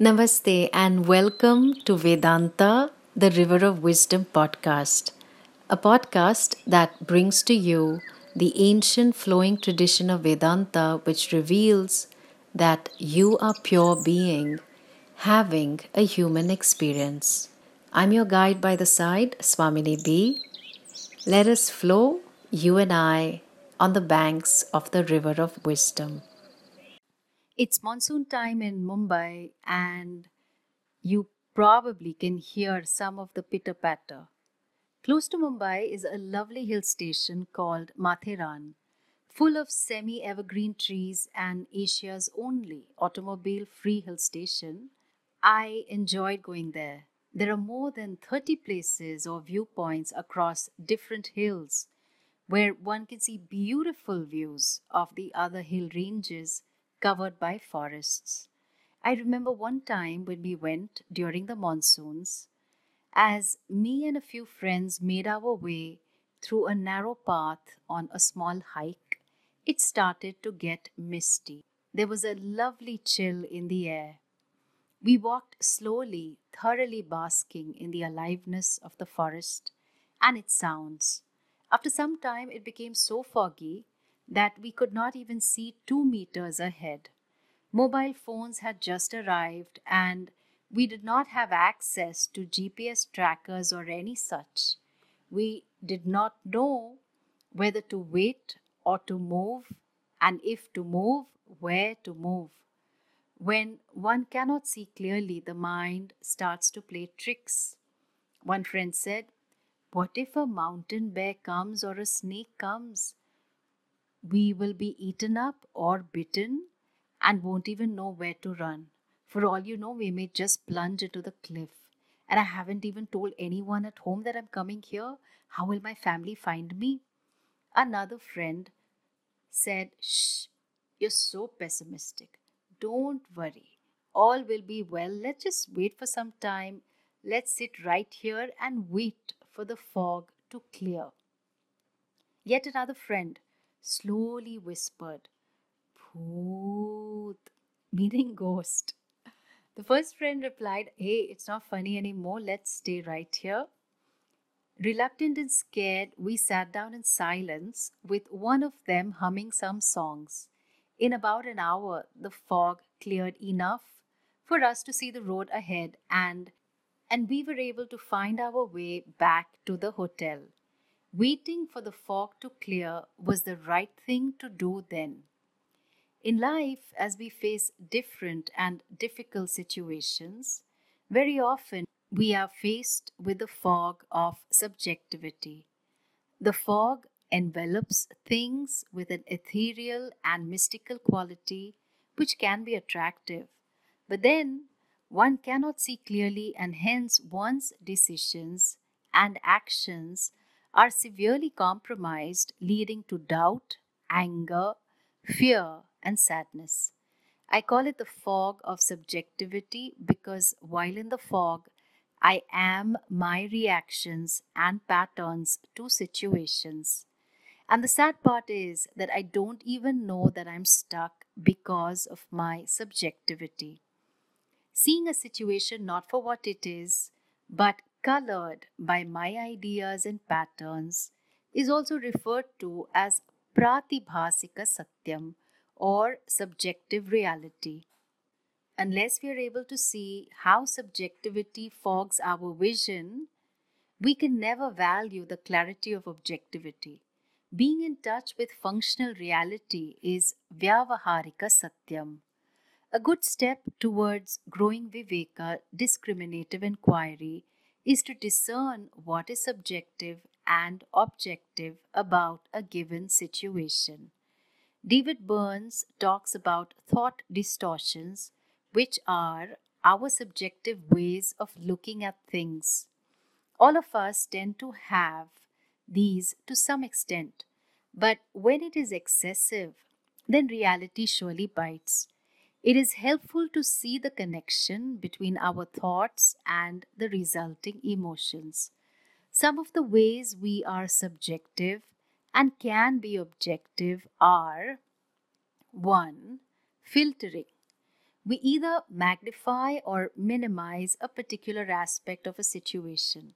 Namaste and welcome to Vedanta, the River of Wisdom podcast, a podcast that brings to you the ancient flowing tradition of Vedanta, which reveals that you are pure being having a human experience. I'm your guide by the side, Swamini B. Let us flow, you and I, on the banks of the River of Wisdom. It's monsoon time in Mumbai, and you probably can hear some of the pitter patter. Close to Mumbai is a lovely hill station called Matheran, full of semi evergreen trees and Asia's only automobile free hill station. I enjoyed going there. There are more than 30 places or viewpoints across different hills where one can see beautiful views of the other hill ranges covered by forests. I remember one time when we went during the monsoons, as me and a few friends made our way through a narrow path on a small hike, it started to get misty. There was a lovely chill in the air. We walked slowly, thoroughly basking in the aliveness of the forest and its sounds. After some time, it became so foggy that we could not even see two meters ahead. Mobile phones had just arrived, and we did not have access to GPS trackers or any such. We did not know whether to wait or to move, and if to move, where to move. When one cannot see clearly, the mind starts to play tricks. One friend said, What if a mountain bear comes or a snake comes? We will be eaten up or bitten and won't even know where to run. For all you know, we may just plunge into the cliff. And I haven't even told anyone at home that I'm coming here. How will my family find me? Another friend said, Shh, you're so pessimistic. Don't worry. All will be well. Let's just wait for some time. Let's sit right here and wait for the fog to clear. Yet another friend slowly whispered, Phoot, meaning ghost. The first friend replied, Hey, it's not funny anymore. Let's stay right here. Reluctant and scared, we sat down in silence with one of them humming some songs. In about an hour, the fog cleared enough for us to see the road ahead and and we were able to find our way back to the hotel. Waiting for the fog to clear was the right thing to do then. In life, as we face different and difficult situations, very often we are faced with the fog of subjectivity. The fog envelops things with an ethereal and mystical quality which can be attractive. But then one cannot see clearly, and hence one's decisions and actions are severely compromised, leading to doubt, anger, fear, and sadness. I call it the fog of subjectivity because while in the fog, I am my reactions and patterns to situations. And the sad part is that I don't even know that I'm stuck because of my subjectivity. Seeing a situation not for what it is, but colored by my ideas and patterns, is also referred to as pratibhasika satyam or subjective reality. Unless we are able to see how subjectivity fogs our vision, we can never value the clarity of objectivity. Being in touch with functional reality is vyavaharika satyam. A good step towards growing viveka, discriminative inquiry, is to discern what is subjective and objective about a given situation. David Burns talks about thought distortions, which are our subjective ways of looking at things. All of us tend to have these to some extent, but when it is excessive, then reality surely bites. It is helpful to see the connection between our thoughts and the resulting emotions. Some of the ways we are subjective and can be objective are 1. Filtering. we either magnify or minimize a particular aspect of a situation.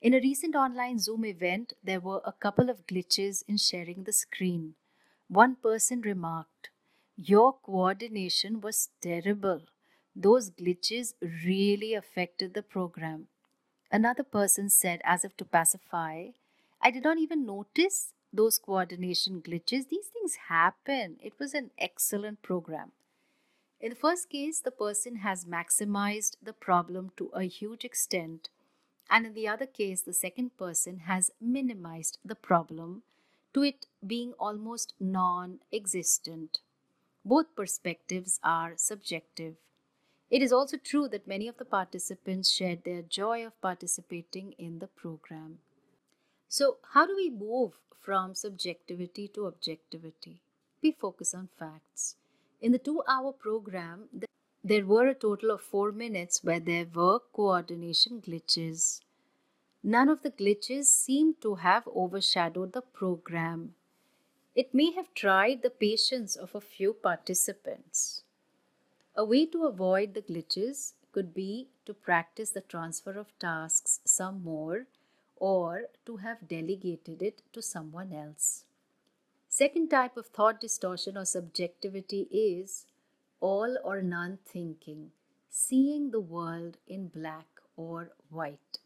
In a recent online Zoom event, there were a couple of glitches in sharing the screen. One person remarked, Your coordination was terrible. Those glitches really affected the program. Another person said, as if to pacify, I did not even notice those coordination glitches. These things happen. It was an excellent program. In the first case, the person has maximized the problem to a huge extent and in the other case, the second person has minimized the problem to it being almost non existent. Both perspectives are subjective. It is also true that many of the participants shared their joy of participating in the program. So, how do we move from subjectivity to objectivity? We focus on facts. In the two hour program, there were a total of four minutes where there were coordination glitches. None of the glitches seemed to have overshadowed the program. It may have tried the patience of a few participants. A way to avoid the glitches could be to practice the transfer of tasks some more or to have delegated it to someone else. Second type of thought distortion or subjectivity is all or none thinking, seeing the world in black or white.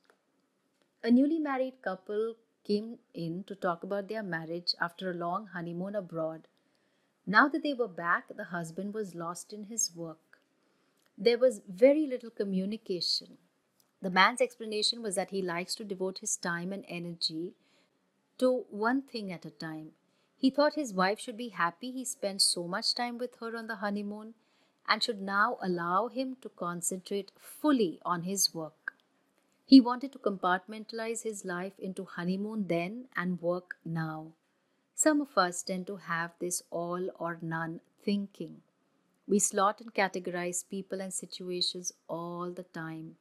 A newly married couple came in to talk about their marriage after a long honeymoon abroad. Now that they were back, the husband was lost in his work. There was very little communication. The man's explanation was that he likes to devote his time and energy to one thing at a time. He thought his wife should be happy he spent so much time with her on the honeymoon and should now allow him to concentrate fully on his work. He wanted to compartmentalize his life into honeymoon then and work now. Some of us tend to have this all or none thinking. We slot and categorize people and situations all the time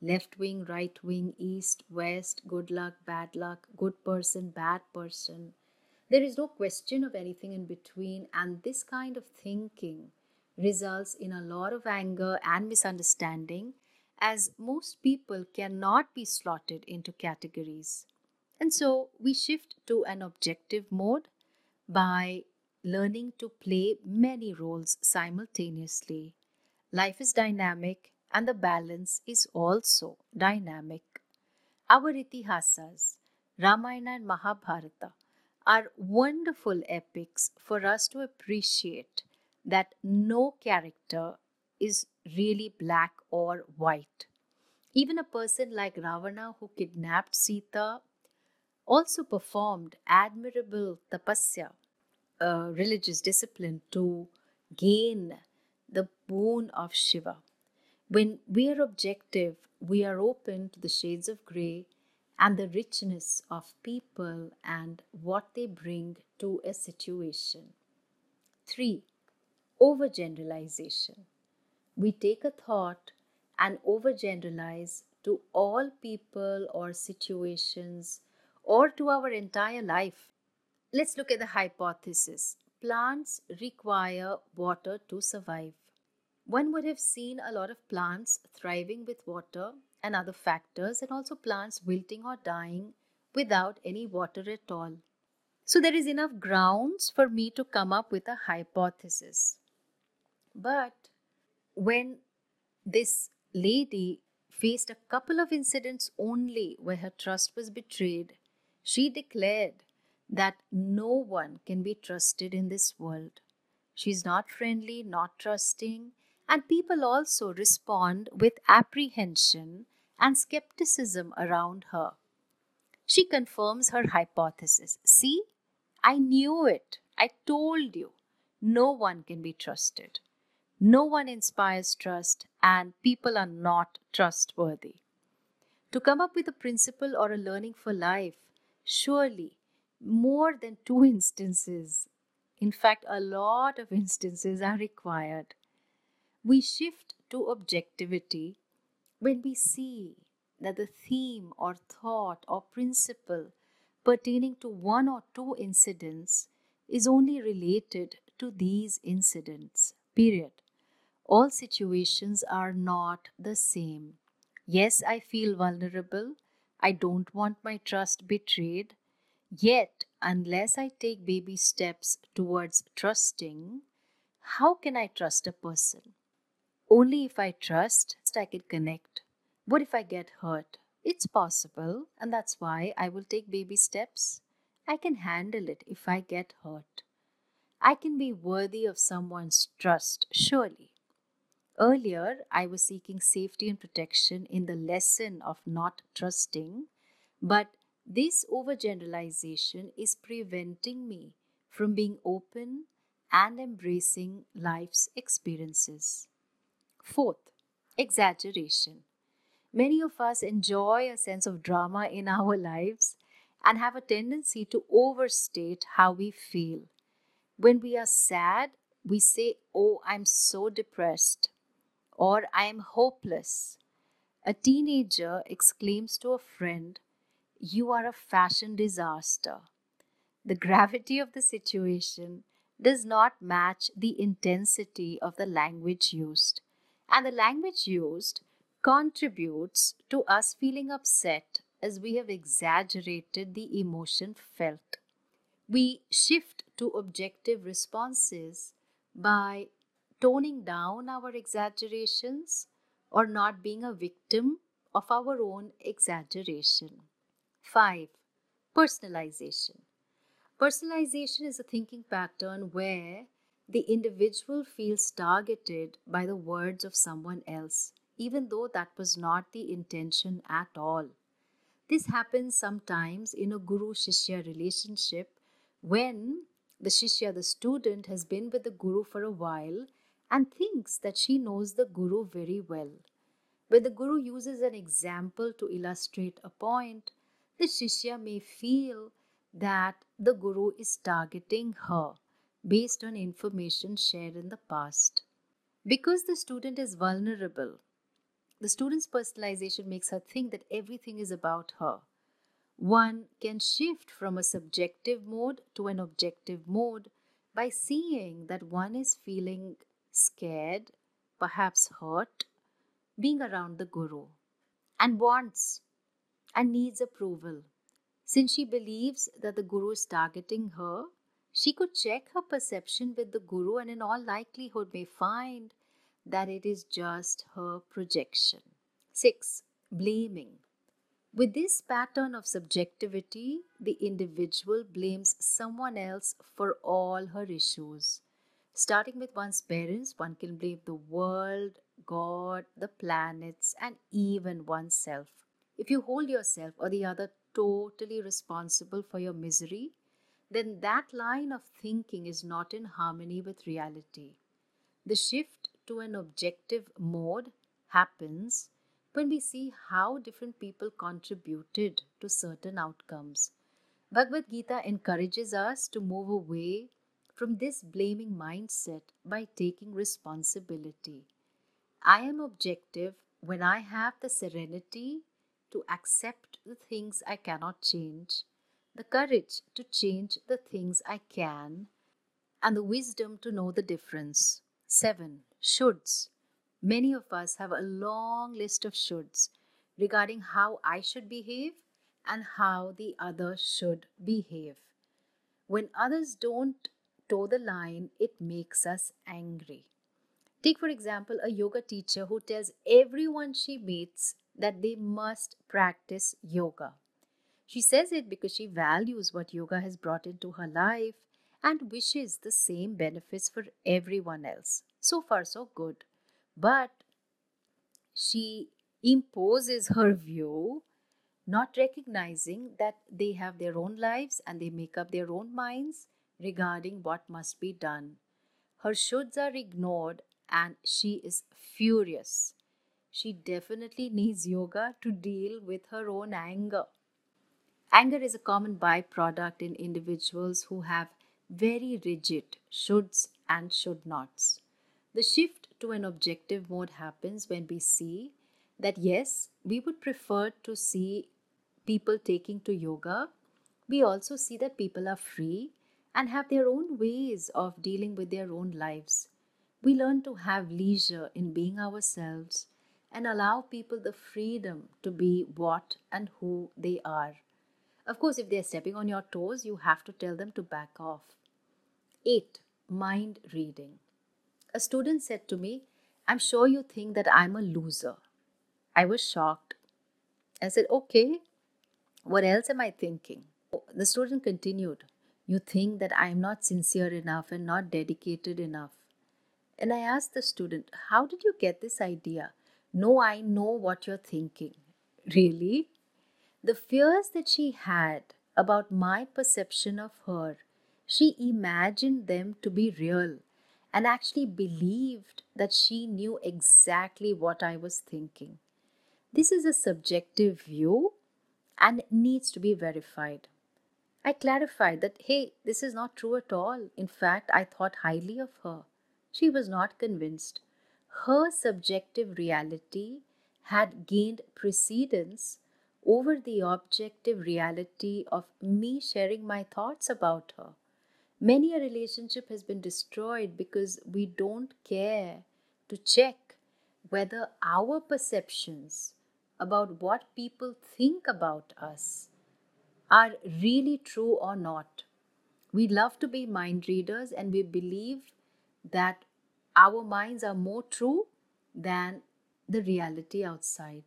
left wing, right wing, east, west, good luck, bad luck, good person, bad person. There is no question of anything in between, and this kind of thinking results in a lot of anger and misunderstanding, as most people cannot be slotted into categories. And so we shift to an objective mode by learning to play many roles simultaneously. Life is dynamic and the balance is also dynamic. Our itihasas, Ramayana and Mahabharata, are wonderful epics for us to appreciate that no character is really black or white. Even a person like Ravana who kidnapped Sita also performed admirable tapasya, a religious discipline to gain the boon of Shiva. When we are objective, we are open to the shades of grey and the richness of people and what they bring to a situation. 3 overgeneralization. We take a thought and overgeneralize to all people or situations or to our entire life. Let's look at the hypothesis. Plants require water to survive. One would have seen a lot of plants thriving with water and other factors, and also plants wilting or dying without any water at all. So, there is enough grounds for me to come up with a hypothesis. But when this lady faced a couple of incidents only where her trust was betrayed, she declared that no one can be trusted in this world. She's not friendly, not trusting, and people also respond with apprehension and skepticism around her. She confirms her hypothesis. See, I knew it. I told you. No one can be trusted. No one inspires trust, and people are not trustworthy. To come up with a principle or a learning for life, surely more than two instances, in fact, a lot of instances are required. We shift to objectivity when we see that the theme or thought or principle pertaining to one or two incidents is only related to these incidents, period All situations are not the same. Yes, I feel vulnerable. I don't want my trust betrayed. Yet, unless I take baby steps towards trusting, how can I trust a person? Only if I trust, I can connect. What if I get hurt? It's possible, and that's why I will take baby steps. I can handle it if I get hurt. I can be worthy of someone's trust, surely. Earlier, I was seeking safety and protection in the lesson of not trusting, but this overgeneralization is preventing me from being open and embracing life's experiences. Fourth, exaggeration. Many of us enjoy a sense of drama in our lives and have a tendency to overstate how we feel. When we are sad, we say, Oh, I'm so depressed, or I am hopeless. A teenager exclaims to a friend, You are a fashion disaster. The gravity of the situation does not match the intensity of the language used and the language used contributes to us feeling upset as we have exaggerated the emotion felt. We shift to objective responses by toning down our exaggerations or not being a victim of our own exaggeration. 5. Personalization. Personalization is a thinking pattern where the individual feels targeted by the words of someone else, even though that was not the intention at all. This happens sometimes in a guru shishya relationship when the shishya, the student, has been with the guru for a while and thinks that she knows the guru very well. When the guru uses an example to illustrate a point, the shishya may feel that the guru is targeting her based on information shared in the past. Because the student is vulnerable, the student's personalization makes her think that everything is about her. One can shift from a subjective mode to an objective mode by seeing that one is feeling scared, perhaps hurt, being around the guru, and wants and needs approval. Since she believes that the guru is targeting her, she could check her perception with the Guru and, in all likelihood, may find that it is just her projection. 6. Blaming. With this pattern of subjectivity, the individual blames someone else for all her issues. Starting with one's parents, one can blame the world, God, the planets, and even oneself. If you hold yourself or the other totally responsible for your misery, then that line of thinking is not in harmony with reality. The shift to an objective mode happens when we see how different people contributed to certain outcomes. Bhagavad Gita encourages us to move away from this blaming mindset by taking responsibility. I am objective when I have the serenity to accept the things I cannot change the courage to change the things I can, and the wisdom to know the difference. 7. Shoulds. Many of us have a long list of shoulds regarding how I should behave and how the other should behave. When others don't toe the line, it makes us angry. Take, for example, a yoga teacher who tells everyone she meets that they must practice yoga. She says it because she values what yoga has brought into her life and wishes the same benefits for everyone else. So far, so good. But she imposes her view, not recognizing that they have their own lives and they make up their own minds regarding what must be done. Her shoulds are ignored and she is furious. She definitely needs yoga to deal with her own anger. Anger is a common byproduct in individuals who have very rigid shoulds and should nots. The shift to an objective mode happens when we see that yes, we would prefer to see people taking to yoga. We also see that people are free and have their own ways of dealing with their own lives. we learn to have leisure in being ourselves and allow people the freedom to be what and who they are. Of course, if they're stepping on your toes, you have to tell them to back off. 8. Mind reading. A student said to me, I'm sure you think that I'm a loser. I was shocked. I said, Okay, what else am I thinking? The student continued, You think that I'm not sincere enough and not dedicated enough. And I asked the student, How did you get this idea? No, I know what you're thinking. Really? The fears that she had about my perception of her, she imagined them to be real and actually believed that she knew exactly what I was thinking. This is a subjective view and needs to be verified. I clarified that, hey, this is not true at all. In fact, I thought highly of her. She was not convinced. Her subjective reality had gained precedence over the objective reality of me sharing my thoughts about her. Many a relationship has been destroyed because we don't care to check whether our perceptions about what people think about us are really true or not. We love to be mind readers and we believe that our minds are more true than the reality outside.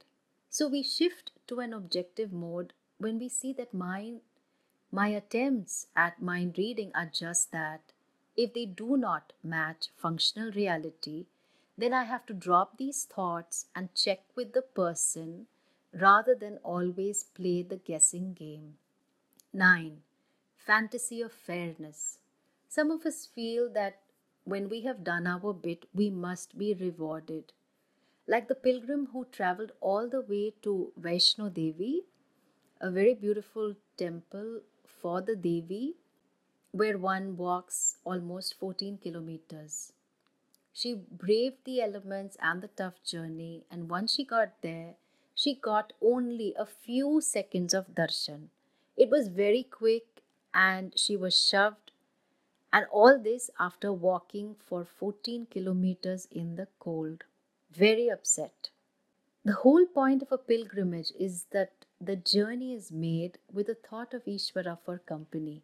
So we shift to an objective mode when we see that mind, my attempts at mind reading are just that. If they do not match functional reality, then I have to drop these thoughts and check with the person rather than always play the guessing game. 9. Fantasy of fairness. Some of us feel that when we have done our bit, we must be rewarded. Like the pilgrim who traveled all the way to Vaishno Devi, a very beautiful temple for the Devi, where one walks almost 14 kilometers. She braved the elements and the tough journey, and once she got there, she got only a few seconds of darshan. It was very quick, and she was shoved, and all this after walking for 14 kilometers in the cold. Very upset. The whole point of a pilgrimage is that the journey is made with the thought of Ishvara for company.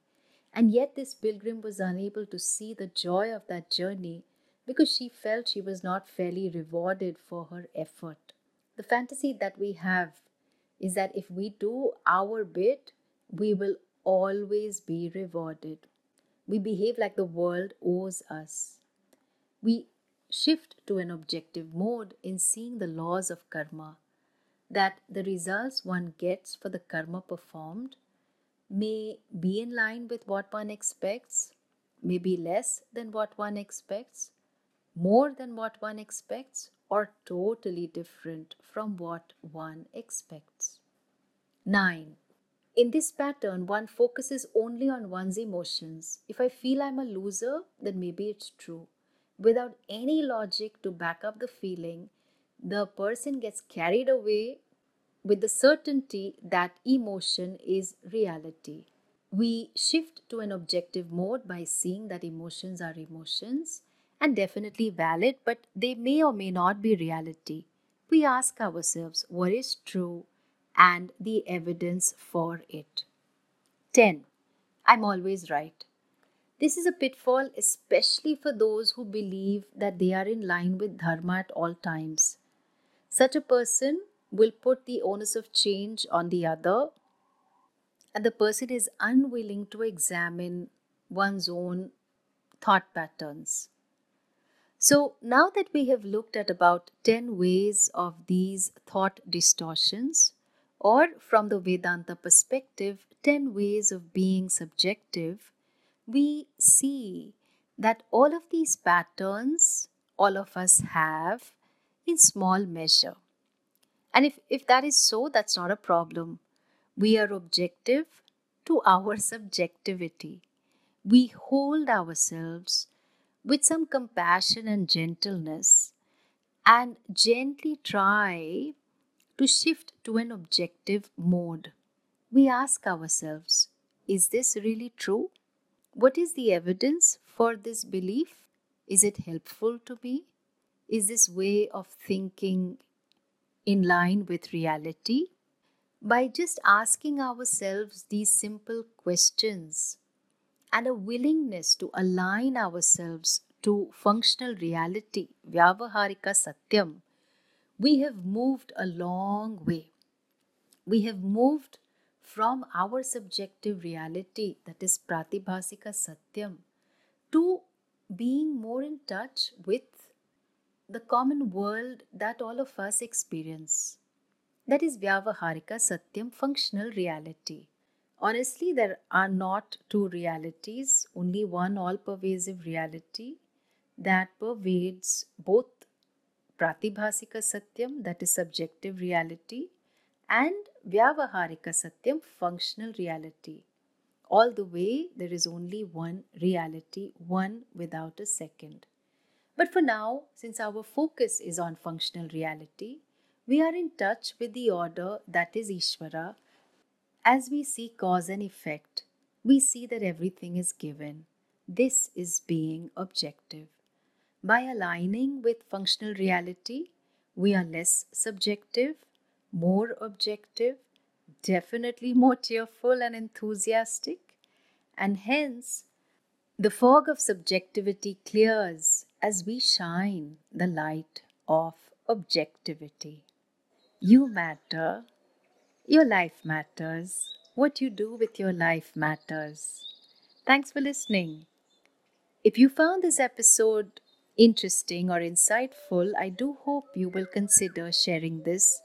And yet, this pilgrim was unable to see the joy of that journey because she felt she was not fairly rewarded for her effort. The fantasy that we have is that if we do our bit, we will always be rewarded. We behave like the world owes us. We shift to an objective mode in seeing the laws of karma, that the results one gets for the karma performed may be in line with what one expects, may be less than what one expects, more than what one expects or totally different from what one expects. 9. In this pattern, one focuses only on one's emotions. If I feel I'm a loser, then maybe it's true. Without any logic to back up the feeling, the person gets carried away with the certainty that emotion is reality. We shift to an objective mode by seeing that emotions are emotions and definitely valid, but they may or may not be reality. We ask ourselves what is true and the evidence for it. 10. I'm always right. This is a pitfall, especially for those who believe that they are in line with Dharma at all times. Such a person will put the onus of change on the other, and the person is unwilling to examine one's own thought patterns. So, now that we have looked at about 10 ways of these thought distortions, or from the Vedanta perspective, 10 ways of being subjective, we see that all of these patterns all of us have in small measure. And if, if that is so, that's not a problem. We are objective to our subjectivity. We hold ourselves with some compassion and gentleness and gently try to shift to an objective mode. We ask ourselves, is this really true? What is the evidence for this belief? Is it helpful to me? Is this way of thinking in line with reality? By just asking ourselves these simple questions and a willingness to align ourselves to functional reality, Vyavaharika Satyam, we have moved a long way. We have moved from our subjective reality, that is Pratibhasika Satyam, to being more in touch with the common world that all of us experience. That is Vyavaharika Satyam, functional reality. Honestly, there are not two realities, only one all pervasive reality that pervades both Pratibhasika Satyam, that is subjective reality, and Vyavaharika Satyam, functional reality. All the way, there is only one reality, one without a second. But for now, since our focus is on functional reality, we are in touch with the order that is Ishvara. As we see cause and effect, we see that everything is given. This is being objective. By aligning with functional reality, we are less subjective, more objective, definitely more cheerful and enthusiastic, and hence the fog of subjectivity clears as we shine the light of objectivity. You matter, your life matters, what you do with your life matters. Thanks for listening. If you found this episode interesting or insightful, I do hope you will consider sharing this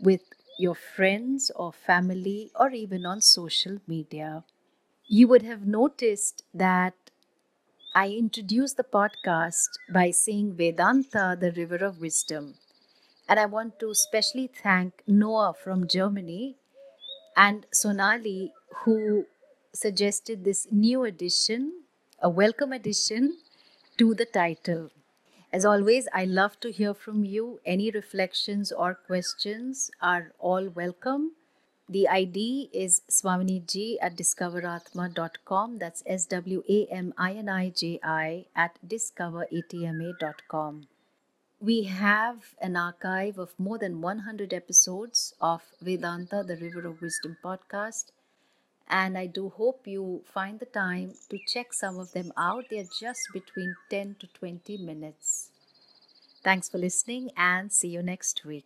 with your friends or family or even on social media. You would have noticed that I introduced the podcast by saying Vedanta, the river of wisdom. And I want to specially thank Noah from Germany and Sonali, who suggested this new addition, a welcome addition to the title. As always, I love to hear from you. Any reflections or questions are all welcome. The ID is swaminiji at discoveratma.com. That's S W A M I N I J I at discoveratma.com. We have an archive of more than 100 episodes of Vedanta, the River of Wisdom podcast and I do hope you find the time to check some of them out. They're just between 10 to 20 minutes. Thanks for listening and see you next week.